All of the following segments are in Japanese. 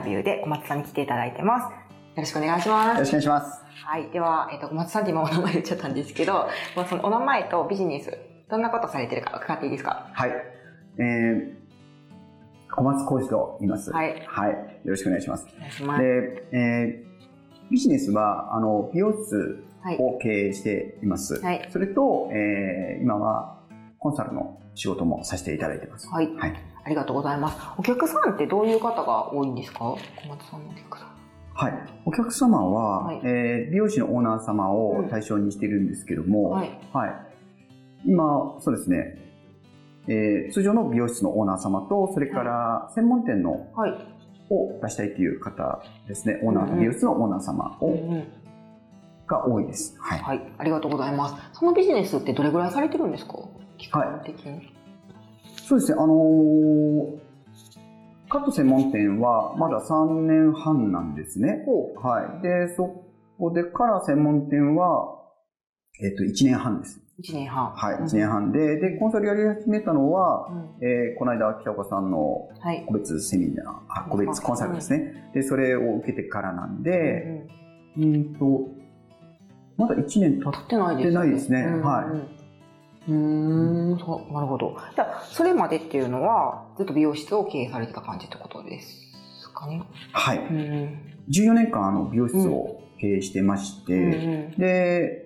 タビューで小松さんに来ていただいてます。よろしくお願いします。よろしくお願いします。はい。では、えっ、と、小松さんって今お名前言っちゃったんですけど、まあそのお名前とビジネス、どんなことされてるか伺っていいですか？はい。えー、小松浩二と言います。はい。はい。よろしくお願いします。お願いします。で、えー、ビジネスは、あの、美容室はい。を経営しています。はい。それと、えー、今はコンサルの仕事もさせていただいてます。はい。はい。ありがとうございます。お客さんってどういう方が多いんですか？小松さんのお客さん。はい。お客様は、はいえー美容師のオーナー様を対象にしているんですけども、はい。はい。今、そうですね、えー通常の美容室のオーナー様と、それから専門店のはい。を出したいという方ですね、オーナー、うんうん美容室のオーナー様を、うんうんが多いです。はい。はい。ありがとうございます。そのビジネスってどれぐらいされてるんですか？期間的に。そうですね、あのーカット専門店はまだ3年半なんですね。ほはい。で、そこでから専門店は、えっ、と、1年半です。う。1年半。はい、うん1年半で、で、コンサルやり始めたのは、うんえーこの間、北岡さんのはい。個別セミナー、あ、個別コンサルですね。で、それを受けてからなんで、うんうんと、まだ1年経ってないです経ってないですねうんはいうんそう、なるほど。じゃあ、それまでっていうのは、ずっと美容室を経営されてた感じってことですかね？はい。うん。14年間、あの、美容室を経営してまして、うんで、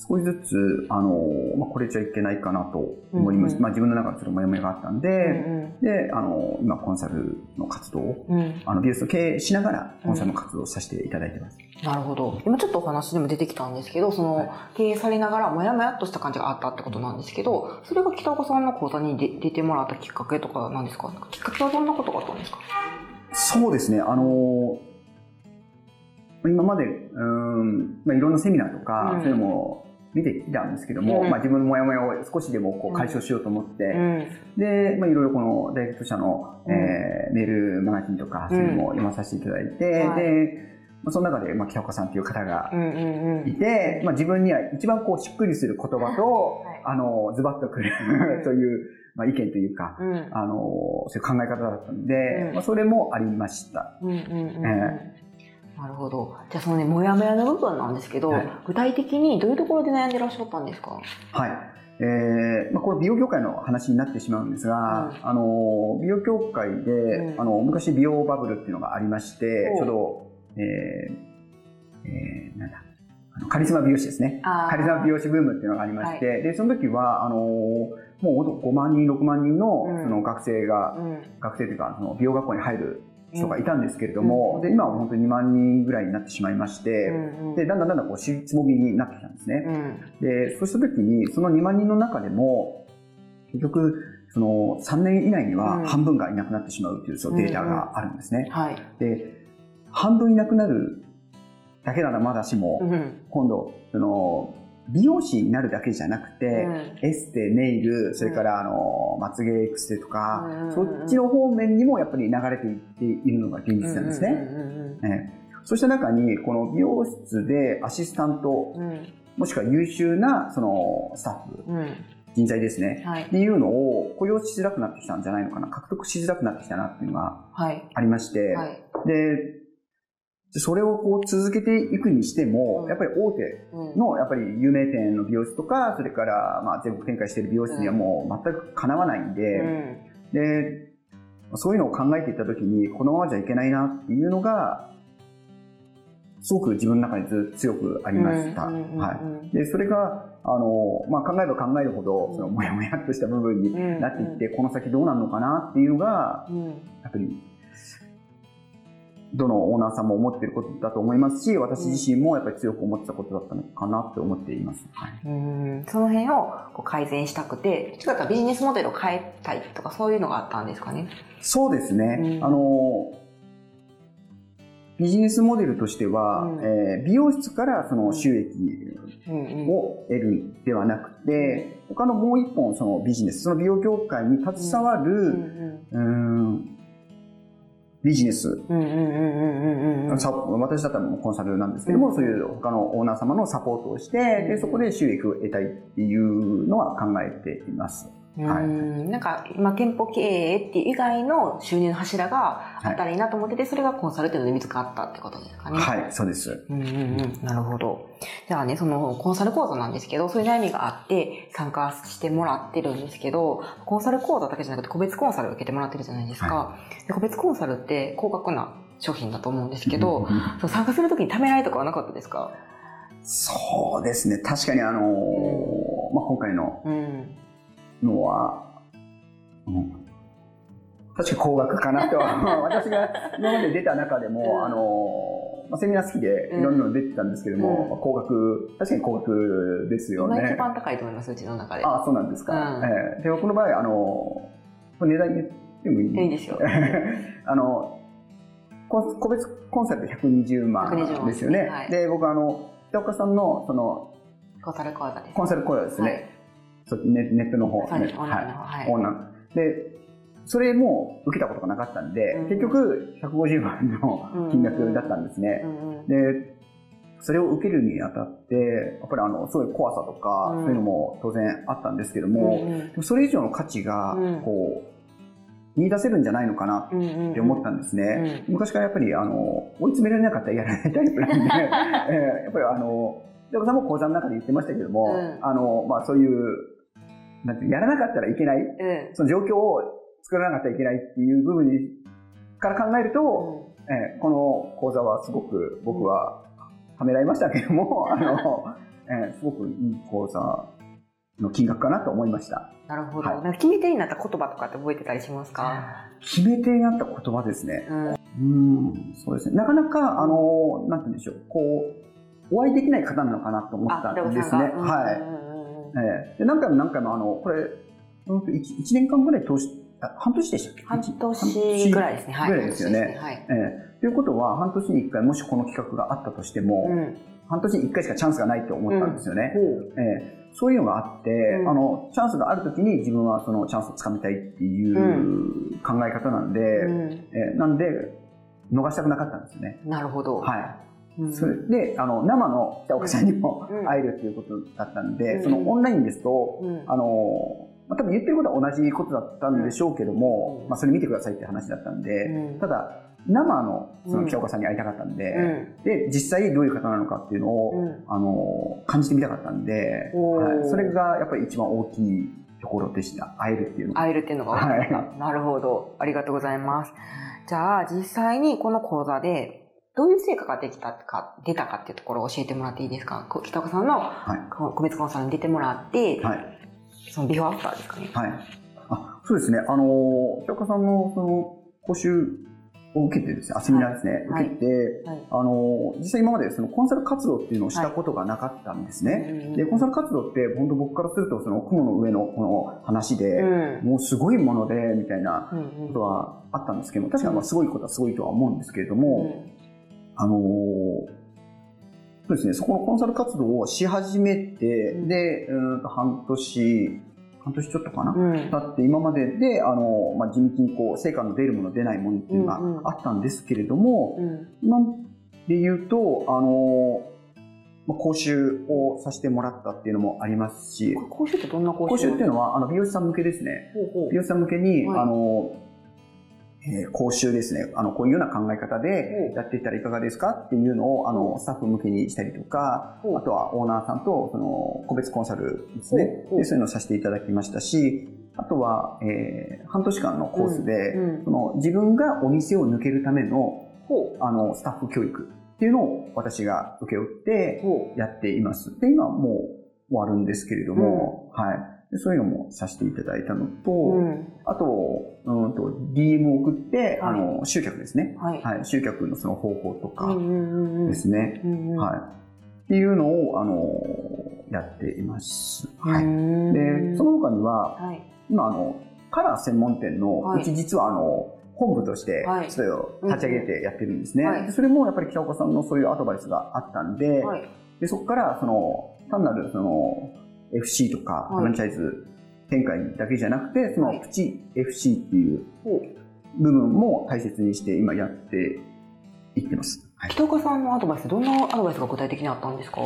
少しずつ、あの、まあ、これじゃいけないかなと思います。うんうんまあ、自分の中でそれもやもやがあったんで、うんで、あの、今、コンサルの活動を、うん。うん。あの、美容室を経営しながら、コンサルの活動をさせていただいてます。なるほど。今ちょっとお話でも出てきたんですけど、その、経営されながら、もやもやっとした感じがあったってことなんですけど、それが北岡さんの講座に出出てもらったきっかけとかなんですか？きっかけはどんなことがあったんですか？そうですね、あの、今まで、うん、まあ、いろんなセミナーとか、うんそういうのも見てきたんですけども、うん。まあ、自分のモヤモヤを少しでもこう解消しようと思って、うん。で、まあ、いろいろこのダイレクト社の、うん。えーメールマガジンとか、そういうのも読まさせていただいて、はい。で、まあ、その中で、まあ、北岡さんという方が。いて、まあ、自分には一番こうしっくりする言葉と、はい。あの、ズバッとくる という、まあ、意見というか、うん。あの、そういう考え方だったんで、うん。まあ、それもありました。うんうんうんうん。えなるほど。じゃあそのね、もやもやの部分なんですけど、はい。具体的にどういうところで悩んでらっしゃったんですか？はい。えーまあ、これ美容業界の話になってしまうんですが、うん。あの、美容業界で、うん。あの、昔美容バブルっていうのがありまして、おちょうど、えーえーなんだ、あのカリスマ美容師ですね。カリスマ美容師ブームっていうのがありまして、で、その時は、あの、もうほんと5万人、6万人のうん。その学生が、うん。学生というか、その美容学校に入る人がいたんですけれども、で、今は本当に2万人ぐらいになってしまいまして、で、だんだんだんだんこう、尻つもみになってきたんですね。うん。で、そうした時に、その2万人の中でも、結局、その3年以内にうんは半分がいなくなってしまうというそのデータがあるんですね。はい。で、半分いなくなるだけならまだしも、うん。今度、その、美容師になるだけじゃなくて、エステ、ネイル、それからあの、まつげエクステとか、うんそっちの方面にもやっぱり流れていっているのが現実なんですね。ええそうした中に、この美容室でアシスタント、うん。うん。もしくは優秀なそのスタッフ、うん。人材ですね。はいっ。ていうのを雇用しづらくなってきたんじゃないのかな、獲得しづらくなってきたなっていうのがはい。ありまして、はい。で、それをこう続けていくにしても、うんやっぱり大手うん。のやっぱり有名店の美容室とか、それからまあ全国展開している美容室にはもう全くかなわないんうで、ん。で、そういうのを考えていったときに、このままじゃいけないなっていうのが、すごく自分の中に強くありました。はい。で、それが、あの、まあ、考えれば考えるほど、その、もやもやっとした部分になっていって、この先どうなるのかなっていうのが、うん。やっぱり、どのオーナーさんも思っていることだと思いますし、私自身もやっぱり強く思ってたことだったのかなって思っています。はい。うんその辺をこう改善したくて、ちかというとビジネスモデルを変えたいとかそういうのがあったんですかね？そうですね。うんあの、ビジネスモデルとしては、うんえー美容室からその収益。を得るんではなくて、他のもう一本そのビジネス、その美容業界に携わうんる、うんうーんビジネス、私だったらコンサルなんですけども、うん。そういう他のオーナー様のサポートをして、でそこで収益を得たいっていうのは考えています。はいうんなんか、今、店舗経営っていう以外の収入の柱があったらいいなと思ってて、それがコンサルっていうので見つかったってことですかね。はい、そうです。うんうんうん。なるほど。じゃあね、そのコンサル講座なんですけど、そういう悩みがあって参加してもらってるんですけど、コンサル講座だけじゃなくて個別コンサルを受けてもらってるじゃないですか。で個別コンサルって高額な商品だと思うんですけど、そう参加するときにためらいとかはなかったですか？そうですね。確かにあのーまあ、今回のうん。のは、うん、確かに高額かなとは、私が今まで出た中でも、うんあのーまあ、セミナー好きでいろんなの出てたんですけども、うん確かに高額ですよね。今一番高いと思います、うちの中で。あそうなんですか。うんええで、僕の場合、あの値段言ってもいい？いいですよ。あの、個個別コンサルで120万120万ですよね。はいで、僕あの、北岡さんの、その、コンサル講座です。コンサル講座ですね。はいネネットの方、ねオンラインの方はいオンライン。で、それも受けたことがなかったんで、うん。結局150万の金額だったんですね。うんうんで、それを受けるにあたって、やっぱりあの、そういう怖さとか、うん。そういうのも当然あったんですけども、うんでもそれ以上の価値がうん、こう、見出せるんじゃないのかなうんうんって思ったんですね。昔からやっぱり、あの、追い詰められなかったらやらないタイプなんで、えーやっぱりあの、でさんも講座の中で言ってましたけども、うん。あの、まあそういう、なんてやらなかったらいけない、うんその状況を作らなかったらいけないっていう部分にから考えると、えーこの講座はすごく僕はためらいましたけども、あの、えーすごくいい講座の金額かなと思いました。なるほど。はい決め手になった言葉とかって覚えてたりしますか？決め手になった言葉ですね。うん。うん、そうですね。なかなか、あの、なんて言うんでしょう、こう、お会いできない方なのかなと思ったんですね。はい。い。ええで何回も何回も、あの、これ、うんと 1, 一年間ぐらい通し、あ半年でしたっけ？半年ぐらいですね。はい。ぐらいですよねはい。ええということは、半年に1回、もしこの企画があったとしても、うん。半年に1回しかチャンスがないと思ったんですよね。ほう。ええそういうのがあって、うんあの、チャンスがあるときに自分はそのチャンスをつかみたいっていうう考え方なんで、うん。えーなんで、逃したくなかったんですよね。なるほど。はい。うんそれで、あの、生の北岡さんにもうん会えるっていうことだったんで、うんそのオンラインですと、うん。あの、まあ、多分言ってることは同じことだったんでしょうけども、うんまあ、それ見てくださいって話だったんで、うんただ、生のその北岡さんに会いたかったんで、うん。で、実際どういう方なのかっていうのを、うんあの、感じてみたかったんで、はい、それがやっぱり一番大きいところでした。会えるっていうのが。会えるっていうのが分かった。はなるほど。ありがとうございます。じゃあ、実際にこの講座で、どういう成果ができたか、出たかっていうところを教えてもらっていいですか？こ北岡さんのはい。こ個別コンサルに出てもらって、はい。そのビフォーアフターですかね。はい。あ、そうですね。あの、北岡さんのその講習を受けてですね、あ、セミナーですね、はい受けて、はい。あの、実際今までそのコンサル活動っていうのをしたことがなかったんですね。で、コンサル活動って本当僕からするとその雲の上のこの話うで、ん。もうすごいもので、みたいなうんうんことはあったんですけども、確かにまあすごいことはすごいとは思うんですけれども、あのーそうですね、そこのコンサル活動をし始めて、うんで、うーんと半年、半年ちょっとかな、うん。うん経って今までで、あの、まあ、地道にこう、成果の出るもの出ないものっていうのうんうんがあったんですけれども、うん。今で言うと、あの、まあ、講習をさせてもらったっていうのもありますし、講習ってどんな講習？講習っていうのは、あの、美容師さん向けですね。ほうほう美容師さん向けに、はいあの、えー講習ですね。あの、こういうような考え方でやっていったらいかがですかっていうのを、あの、スタッフ向けにしたりとか、あとはオーナーさんと、その、個別コンサルですね。で、そういうのをさせていただきましたし、あとは、えー半年間のコースで、うん。うん。その、自分がお店を抜けるための、あの、スタッフ教育っていうのを私が請け負ってほやっています。で、今はもう終わるんですけれども、はい。でそういうのもさせていただいたのと、う。うん。あと、うんと、DM を送って、はいあの、集客ですね。はい。はい。集客のその方法とか。ですね。うんうん。はい。っていうのを、あの、やっています。はい。いで、その他には、はい。今、あの、カラー専門店の、はいうち実は、あの、本部としてはい、それを立ち上げてやってるんですね。はいでそれもやっぱり北岡さんのそういうアドバイスがあったんで、はい。でそこから、その、単なる、その、FC とか、はい。フランチャイズ展開だけじゃなくて、そはい。の、プチ FC っていう部分も大切にして今やっていってます。はい。北岡さんのアドバイス、どんなアドバイスが具体的にあったんですか？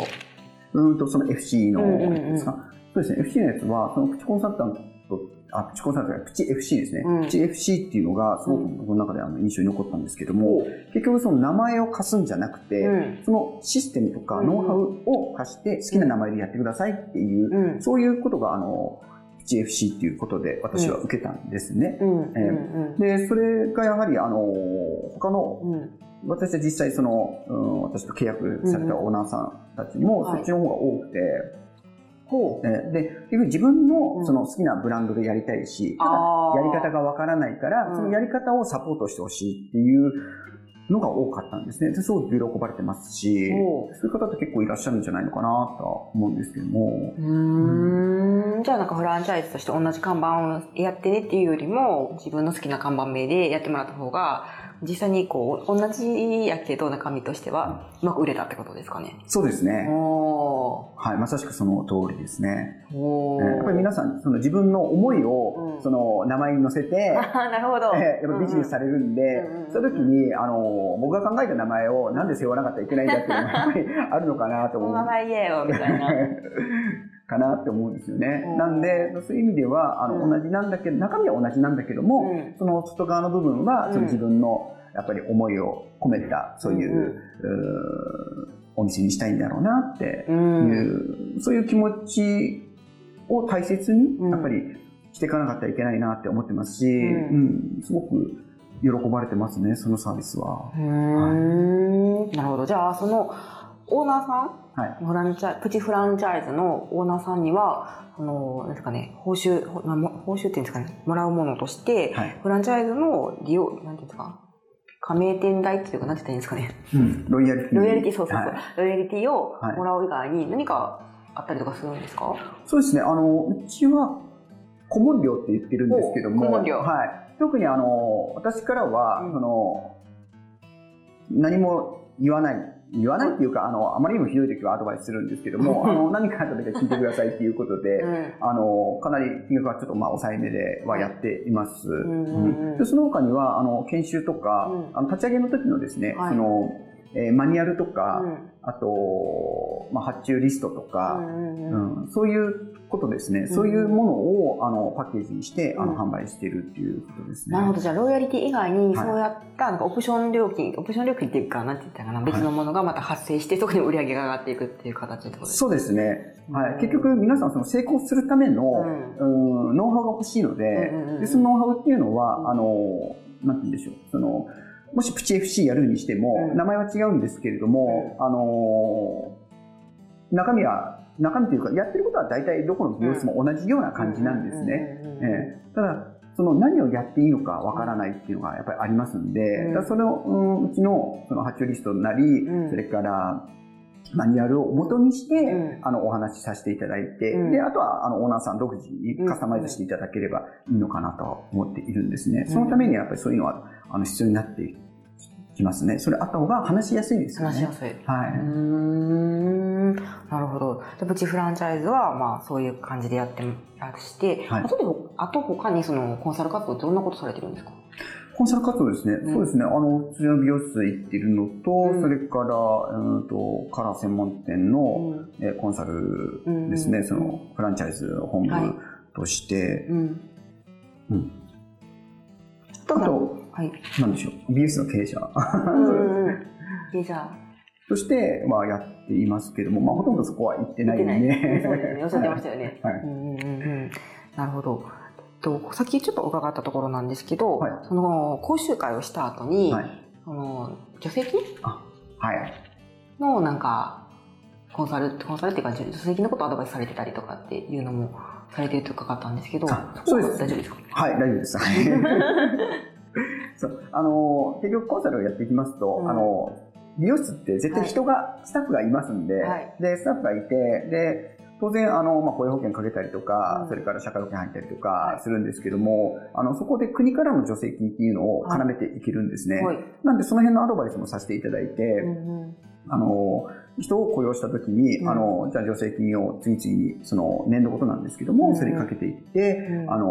うーんと、その FC のやつですか、そうですね、FC のやつは、そのプチコンサルタント、あ、プチコンサルじゃない、プチ FC ですね。うんプチ FC っていうのがすごく僕の中であの印象に残ったんですけども、結局その名前を貸すんじゃなくて、うん。そのシステムとかうんノウハウを貸して好きな名前でやってくださいっていう、うん。そういうことがあの、プチ FC っていうことで私は受けたんですね。うん。うん。で、それがやはりあの、他のうん。私は実際その、うん、私と契約されたオーナーさんたちもはいそっちの方が多くて、ほう。えで、結局自分うんのその好きなブランドでやりたいし、ただ。やり方がわからないから、うんそのやり方をサポートしてほしいっていうのが多かったんですね。ですごく喜ばれてますし、そういう方って結構いらっしゃるんじゃないのかなとは思うんですけども。うーんじゃあなんかフランチャイズとして同じ看板をやってねっていうよりも自分の好きな看板名でやってもらった方が実際にこう同じやけど中身としてはうまく売れたってことですかね。そうですね。おはい、まさしくその通りですね。ーおえーやっぱり皆さん、その自分の思いを、うんその名前に乗せて、あ なるほど。えーやっぱビジネスされるんで、うんうんその時に、あの、僕が考えた名前をなんで背負わなかったらいけないんだっていうのがやっぱりあるのかなと思う。お名前言えよみたいな。かなって思うんですよね。う。ん。なんで、そういう意味では、あの、うん。同じなんだけど、中身は同じなんだけども、うん。その外側の部分は、その自分の、やっぱり思いを込めた、そういう、うお店にしたいんだろうなってういん。う、そういう気持ちを大切に、うん。やっぱりしていかなかったらいけないなって思ってますし、ん。うん、すごく喜ばれてますね、そのサービスは。うー。んなるほど。じゃあ、その、オーナーさん？はい。フランチャイプチフランチャイズのオーナーさんには、その、なんですかね、報酬、報酬っていうんですかね、もらうものとして、はい。フランチャイズの利用、なんていうんですか、加盟店代っていうか、なんて言ったらいいんですかね。うん、ロイヤリティ。ロイヤリティ、そうそうそう。はいロイヤリティをはいもらう以外に何かあったりとかするんですか、そうですね、あの、うちは、顧問料って言ってるんですけども、お顧問料はい。特にあの、私からは、うんその、何も言わない。言わないっていうか、あの、あまりにもひどい時はアドバイスするんですけども、あの、何かあった時は聞いてくださいっていうことで、うん。あの、かなり金額はちょっとまあ抑えめではやっています。んうんうん。うん。でその他には、あの、研修とか、うん。あの立ち上げの時のですね、はい。その、えーマニュアルとか、うんあと、まあ、発注リストとか、うんそういうことですね。そういうものを、あの、パッケージにして、あの、うん販売しているっていうことですね。なるほど。じゃあ、ロイヤリティ以外に、はいそうやった、なんかオプション料金、オプション料金っていうか、なんて言ったかな、別のものがまた発生して、そこに売り上げが上がっていくっていう形ってことですかそうですね。はい。うん結局、皆さん、その成功するための、ううん、ノウハウが欲しいので、でそのノウハウっていうのは、うんあの、なんて言うんでしょう。その、もしプチ FC やるにしても、うん。名前は違うんですけれども、あの、中身は、中身というか、やってることは大体どこの美容室も同じような感じなんですね。ただ、その何をやっていいのかわからないっていうのがやっぱりありますんで、うん。それを、うんうちのその発注リストなり、うん。それからマニュアルを元にして、うん。あのお話しさせていただいて、うん。で、あとはあのオーナーさん独自にカスタマイズしていただければいいのかなとは思っているんですね。そのためにはやっぱりそういうのはあの必要になってきますね。それあった方が話しやすいですよね。話しやすい。はい。うーんなるほど。で、プチフランチャイズは、まあ、そういう感じでやってらして、はいあとで、あと他にそのコンサル活動どんなことされてるんですか？コンサル活動ですね。うんそうですね。あの、普通の美容室行ってるのと、うんそれから、うんと、カラー専門店の、うん。えーコンサルうんですね、うんそのフランチャイズ本部はいとして、うん。うんあとはい。なんでしょう、美容室の経営者うんうんうん。えじゃあ、として、まあ、やっていますけども、まあ、ほとんどそこは行ってないんで、ね。そうですね。おっしゃってましたよね。はいうんうんうんうん。なるほど。とさっきちょっと伺ったところなんですけど、はいその講習会をした後に、はい。その助成金？はい。のなんかコンサルコンサルっていうか助成金のことをアドバイスされてたりとかっていうのもされてると伺ったんですけど、そうです大丈夫ですか？はい、大丈夫です。は いそう、あの、結局コンサルをやっていきますと、うん。あの、美容室って絶対人が、スタッフがいますんで、はい。で、スタッフがいて、で、当然、あの、まあ、雇用保険かけたりとか、うん。それから社会保険入ったりとはい。かするんですけども、あの、そこで国からの助成金っていうのを絡めていけるんですね。はい。なんで、その辺のアドバイスもさせていただいて、うんうん。あの、人を雇用したときに、うん。あの、じゃあ助成金を次々に、その、年度ごとなんですけども、うん。それにかけていって、うん。あの、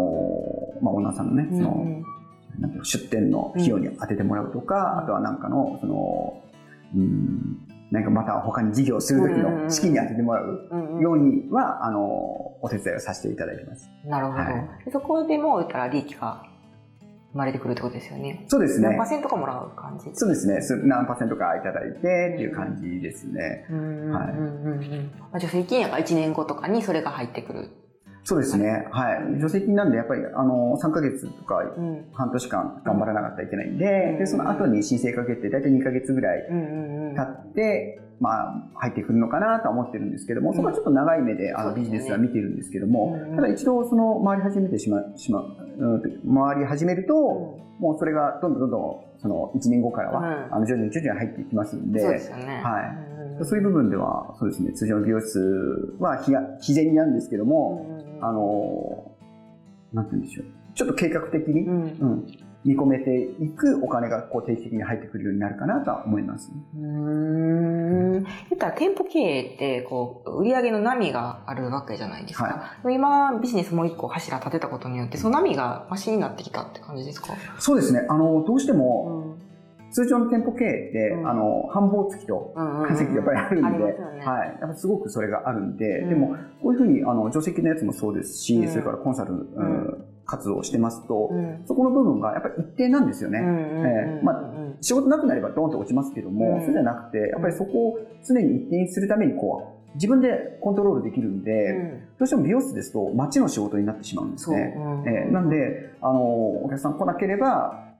まあ、オーナーさんのね、その、なんていうの出店の費用に当ててもらうとか、うんあとはなんかの、その、うん、なんかまた他に事業をする時の資金に当ててもらうようには、あの、お手伝いをさせていただいてます。なるほど。はい、そこでも、言ったら利益が生まれてくるってことですよね。そうですね。何パーセントかもらう感じ？そうですね。何パーセントかいただいてっていう感じですね。はい。助成金やから1年後とかにそれが入ってくる。そうですね。はい。助成金なんで、やっぱり、あの、3ヶ月とか、半年間頑張らなかったらいけないんで、で、その後に申請かけて、だいたい2ヶ月ぐらい経って、まあ、入ってくるのかなとは思ってるんですけども、そこはちょっと長い目で、あの、ビジネスは見てるんですけども、ただ一度、その、回り始めてしま、しま、回り始めると、もうそれがどんどんどんどん、その、1年後からは、あの、徐々に徐々に入っていきますんで、そうですよね。はい。そういう部分では、そうですね、通常の美容室は、自然なんですけども、あの、なんて言うんでしょう。ちょっと計画的に、うん、うん見込めていくお金がこう定期的に入ってくるようになるかなとは思います、ね。うん。言ったら店舗経営ってこう売上の波があるわけじゃないですか。はい、今ビジネスもう一個柱立てたことによってその波がマシになってきたって感じですか？そうですね。あの、どうしても、通常の店舗経営って、うん、あの、繁忙月と稼ぎやっぱりあるんで、ね、はい。やっぱすごくそれがあるんで、うん、でも、こういうふうに、あの、除籍のやつもそうですし、うん、それからコンサル、うん。活動をしてますと、そこの部分がやっぱり一定なんですよね。えまあ、仕事なくなればドーンと落ちますけども、そうじゃなくて、やっぱりそこを常に一定にするためにこう、自分でコントロールできるんで、うん、どうしても美容室ですと街の仕事になってしまうんですね。う。ん、えー、なんで、あの、お客さん来なければ、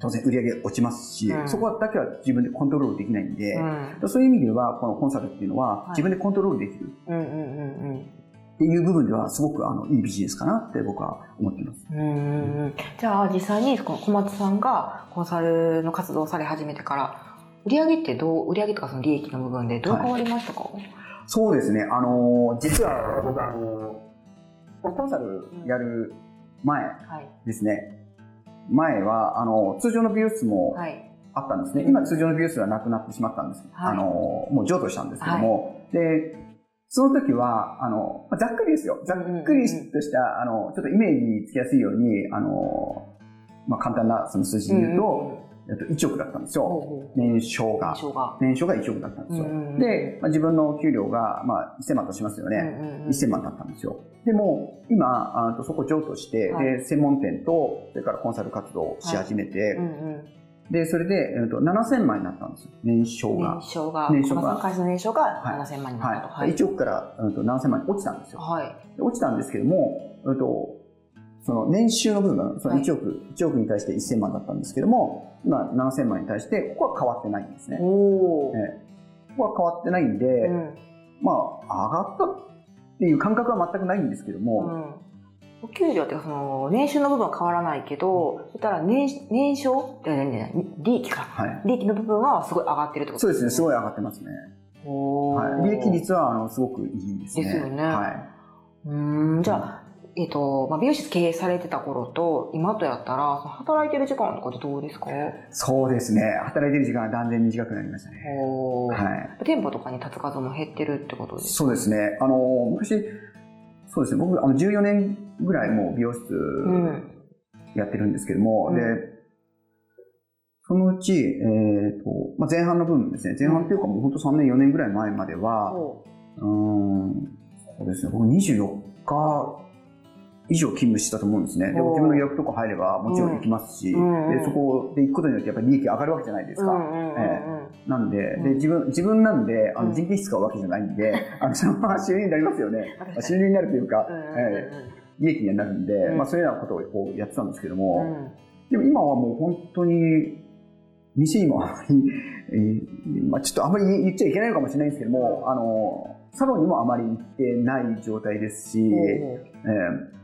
当然売り上げ落ちますし、うん、そこだけは自分でコントロールできないんで、うん、そういう意味では、このコンサルっていうのは自分でコントロールできる。っていう部分ではすごくあのいいビジネスかなって僕は思っています。うんじゃあ実際にこの小松さんがコンサルの活動をされ始めてから、売上ってどう、売上とかその利益の部分でどう変わりましたか、はい、そうですね。あの、実は僕あの、コンサルやる前ですね。前は、あの、通常の美容室もあったんですね。はい、今、通常の美容室はなくなってしまったんです。はい、あの、もう譲渡したんですけども、はい、で、その時は、あの、ざっくりですよ。ざっくりとした、あの、ちょっとイメージつきやすいように、あの、まあ、簡単なその数字で言うと、1億だったんですよ。年商が。年商が1億だったんですよ。で、まあ、自分の給料が、まあ、1000万としますよね。1000万だったんですよ。でも、今、あとそこ譲渡して、で、専門店と、それからコンサル活動をし始めて、で、それで、えっと、7000万になったんですよ。年商が。年商が。年商が。会社の年商が7000万になったと。はい。1億から、うん、と7000万に落ちたんですよ。はい。落ちたんですけども、うんと、その年収の部分、その1億、はい、1億に対して1000万だったんですけども、今7000万に対して、ここは変わってないんですね。おえここは変わってないんで、うん、まあ、上がったっていう感覚は全くないんですけども、うんお給料ってその年収の部分は変わらないけど、そしたら年年商？利益か、はい、利益の部分はすごい上がってるってことですね。そうですね、すごい上がってますね。はい、利益率はあのすごくいいですね。ですよね。はい。うんじゃあ、えっ、ー、と、まあ、美容室経営されてた頃と、今とやったら、働いてる時間とかってどうですか？そうですね。働いてる時間は断然短くなりましたね。はい。店舗とかに立つ数も減ってるってことですか？そうですね。あの、昔、そうですね。僕、あの、14年ぐらいもう美容室やってるんですけども、うん、で、そのうち、えっ、ー、と、まあ、前半の分ですね。前半っていうかもう本当3年、4年ぐらい前までは、うん、そうですね。僕24日以上勤務したと思うんですね。で、自分の予約とか入ればもちろん行きますし、うん、で、そこで行くことによってやっぱり利益上がるわけじゃないですか。ええ、なんで、で、自分、自分なんで、あの、人件費使うわけじゃないんで、あの、そのまま収入になりますよね。収入になるというか、ええ、利益にはなるんで、まあそういうようなことをこうやってたんですけども、でも今はもう本当に、店にもあまり、えー、まあちょっとあまり言っちゃいけないのかもしれないんですけども、あの、サロンにもあまり行ってない状態ですし、えー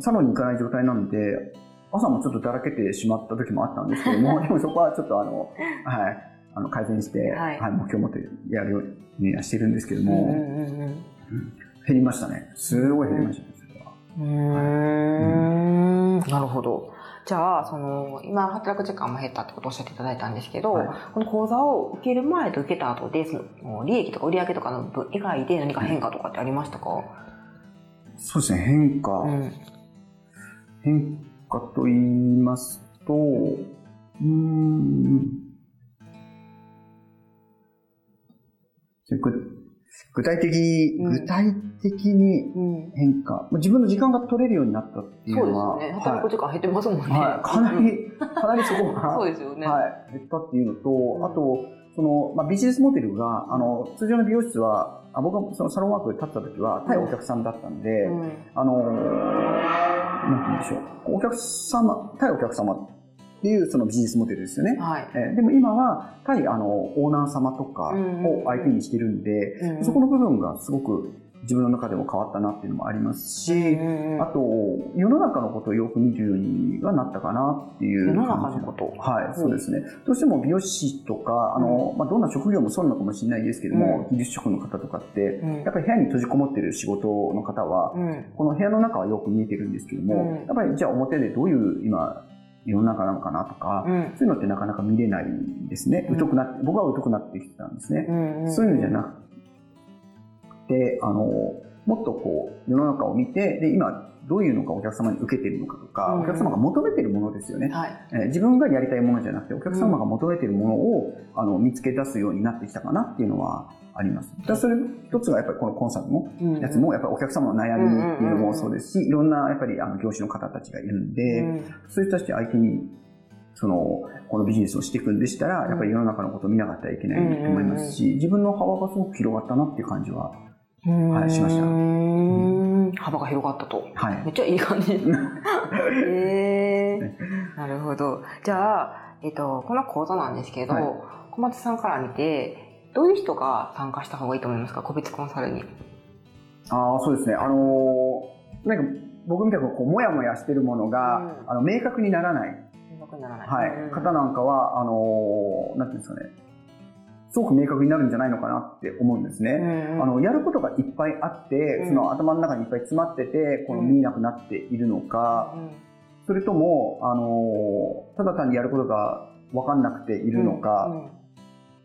サロンに行かない状態なんで、朝もちょっとだらけてしまった時もあったんですけども、でもそこはちょっとあの、はい、あの改善して、はい、はい、目標を持ってやるようにはしてるんですけども、うんうんうん、減りましたね。すごい減りましたね、それは。うん、なるほど。じゃあ、その、今働く時間も減ったってことをおっしゃっていただいたんですけど、はい、この講座を受ける前と受けた後で、その利益とか売上とかの分以外で何か変化とかってありましたか、そうですね、変化。うん、変化と言いますと、うん、具体的に、うん具体的にうん。変化、自分の時間が取れるようになったっていうそうのは、ですよね。働く時間減ってますもんね。はい、かなうんり、かなりそこが、そうですよね。はい、減ったっていうのと、んあと、その、まあ、ビジネスモデルが、あの、通常の美容室は、あ僕がそのサロンワークで立った時は、対お客さんだったんで、うんあの、なんて言うんでしょう。お客様、対お客様っていうそのビジネスモデルですよね。はい。えーでも今は、対あの、オーナー様とかを相手にしてるんで、うんそこの部分がすごく自分の中でも変わったなっていうのもありますし、うんあと、世の中のことをよく見るようにはなったかなっていう世の中のこと。はい、そうですね。どうしても美容師とか、あの、まあ、どんな職業もそうなのかもしれないですけども、技術職の方とかって、うんやっぱり部屋に閉じこもってる仕事の方は、うん。この部屋の中はよく見えてるんですけども、うんやっぱりじゃあ表でどういう今、世の中なのかなとか、うん。そういうのってなかなか見れないんですね。うん疎くな僕は疎くなってきてたんですね。うん。そういうのじゃなくて、あの、もっとこう、世の中を見て、で、今、どういうのがお客様に受けてるのかとか、うんお客様が求めてるものですよね。はい。えー自分がやりたいものじゃなくて、お客様が求めてるものを、あの見つけ出すようになってきたかなっていうのはあります。だそれ一つがやっぱりこのコンサルのうんやつも、やっぱりお客様の悩みっていうのもそうですし、いろんなやっぱりあの業種の方たちがいるんで、うんそういう人たち相手に、その、このビジネスをしていくんでしたら、やっぱり世の中のことを見なかったらいけないと思いますし、自分の幅がすごく広がったなっていう感じは、はいしました幅が広がったと。はいめ。っちゃいい感じ。へえ なるほど。じゃあ、えっと、この講座なんですけど、はい小松さんから見て、どういう人が参加した方がいいと思いますか？個別コンサルに。ああ、そうですね。あのーなんか僕みたいにこう、もやもやしてるものが、うんあの、明確にならない、明確にならない。はい、うん方なんかは、あのーなんていうんですかね、すごく明確になるんじゃないのかなって思うんですね。うんあの、やることがいっぱいあって、うん。その頭の中にいっぱい詰まってて、このうん見えなくなっているのか、それとも、あのーただ単にやることが分かんなくているのか、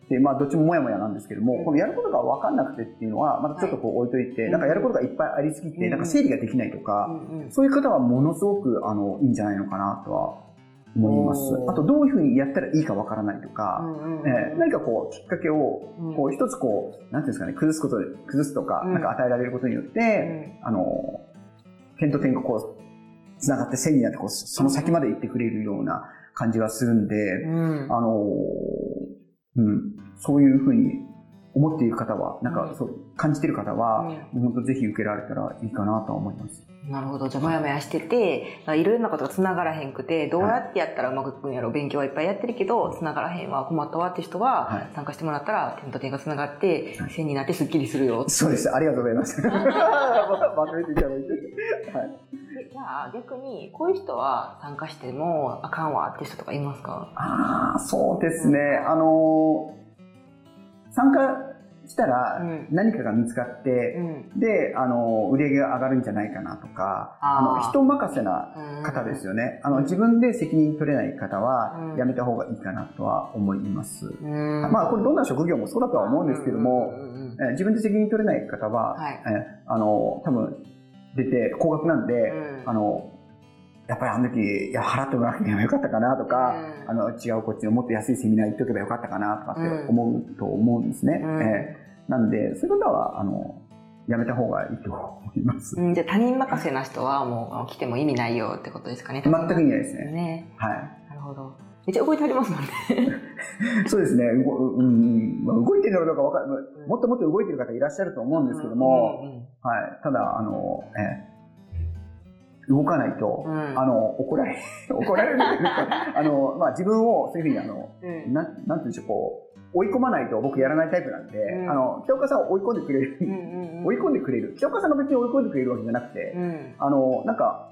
で、まあ、どっちももやもやなんですけども、うん。このやることが分かんなくてっていうのは、またちょっとこう置いといて、はいなんかやることがいっぱいありすぎて、うんなんか整理ができないとか、うんうん。そういう方はものすごく、あの、いいんじゃないのかなとは思います。あと、どういうふうにやったらいいか分からないとか、えー何かこう、きっかけを、うん。こう、一つこう、なんていうんですかね、崩すことで、崩すとか、うん。なんか与えられることによって、あの、点と点がこう、繋がって線になって、こう、その先まで行ってくれるような感じがするんで、うん。あの、うん、そういうふうに思っている方は、なんうんかそう、感じている方は、本当ぜひ受けられたらいいかなとは思います。なるほど。じゃあ、もやもやしてて、いろいろなことが繋がらへんくて、どうやってやったらうまくいくんやろ、勉強はいっぱいやってるけど、繋がらへんわ、困ったわって人は、はい参加してもらったら、点と点が繋がってはい、線になってスッキリするよ。そうです。ありがとうございます。まとめていただいて。はい。じゃあ、逆に、こういう人は参加してもあかんわって人とかいますか？ああ、そうですね。あのー参加したらうん何かが見つかって、うん。で、あのー売り上げが上がるんじゃないかなとか、あの、人任せな方ですよね。あの、自分で責任取れない方はうん、やめた方がいいかなとは思います。うん。まあ、これどんな職業もそうだとは思うんですけども、うんうんうんえー自分で責任取れない方は、はいえーあの、多分、出て、高額なんで、うんあの、やっぱりあの時、いや、払ってもらわなきゃよかったかなとか、うんあの、違うこっちのもっと安いセミナー行っとけばよかったかなとかって思うと思うんですね。うんえーなんで、そういう方は、あの、やめた方がいいと思います。うん、じゃあ他人任せな人はもう来ても意味ないよってことですかね。全く意味ないですね。ね。はい。なるほど。めっちゃ動いてありますもんね。そうですね。うん動いてるのかどうかわかる。もっともっと動いてる方いらっしゃると思うんですけども、うんうんはい。ただ、あの、えー動かないと、うん。あの、怒られ、怒られるというか、あの、まあ、自分をそういうふうに、あの、うん。なん、なんて言うんでしょう、こう、追い込まないと僕やらないタイプなんで、うん。あの、京岡さんを追い込んでくれる、うんうんうん。追い込んでくれる。京岡さんが別に追い込んでくれるわけじゃなくて、うん。あの、なんか、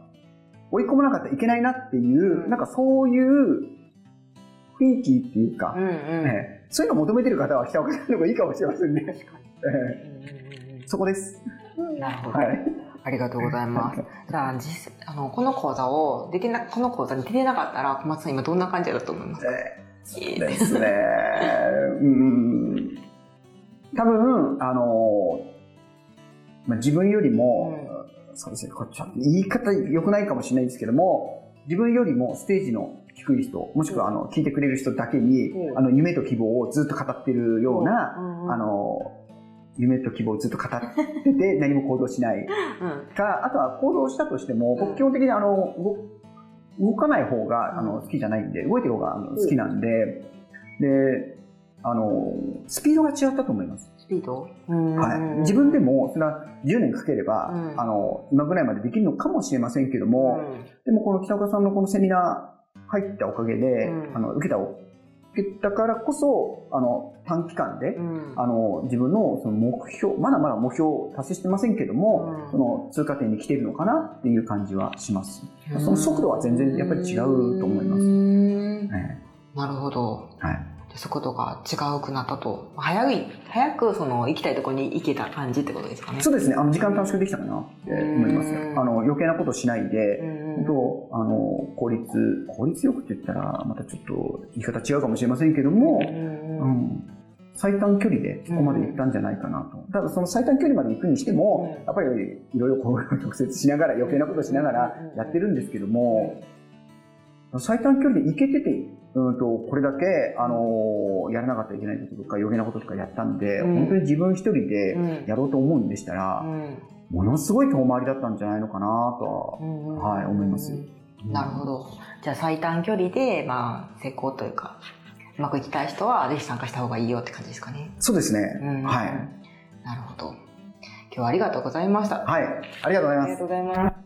追い込まなかったらいけないなっていう、うん。なんかそういう雰囲気っていうか、うんうん。ええそういうのを求めてる方は北岡さんの方がいいかもしれませんね。そこです。なるほど。はい。ありがとうございます。じゃあ、実あの、この講座を出てな、この講座に出てなかったら、小松さん今どんな感じだと思います？かえーですね。うん。多分、あの、まあ、自分よりも、そうですね、これちょっと言い方良くないかもしれないですけども、自分よりもステージの低い人、もしくはあの聞いてくれる人だけに、うん。あの夢と希望をずっと語ってるような、うん。うん。あの、夢と希望をずっと語ってて 何も行動しない。か、あとは行動したとしても、僕基本的にあの、動かない方があの好きじゃないんで、動いてる方があの好きなんで、で、あの、スピードが違ったと思います。スピード？はい。自分でも、それは10年かければ、うん、あの、今ぐらいまでできるのかもしれませんけども、うん、でもこの北岡さんのこのセミナー入ったおかげで、うん、あの、受けた受けたからこそ、あの、短期間で、あの、自分のその目標、まだまだ目標を達成してませんけども、その通過点に来てるのかなっていう感じはします。その速度は全然やっぱり違うと思います。ね、なるほど。はい。速度が違うくなったと。早い、早くその行きたいところに行けた感じってことですかね。そうですね。あの、時間短縮できたかなって思います。あの、余計なことしないで、本当あの、効率、効率よくって言ったら、またちょっと言い方違うかもしれませんけども、うん、最短距離でそこまで行ったんじゃないかなと。ただその最短距離まで行くにしても、やっぱりいろいろこう、直接しながら、余計なことしながらやってるんですけども、最短距離で行けてて、うんと、これだけ、あのー、やらなかったらいけないこととか余計なこととかやったんで、うん、本当に自分一人でやろうと思うんでしたら、うん、ものすごい遠回りだったんじゃないのかなとは、はい、思います。なるほど。じゃあ最短距離で、まあ、成功というか、うまくいきたい人は、ぜひ参加した方がいいよって感じですかね。そうですね。はい。なるほど。今日はありがとうございました。はい。ありがとうございます。ありがとうございます。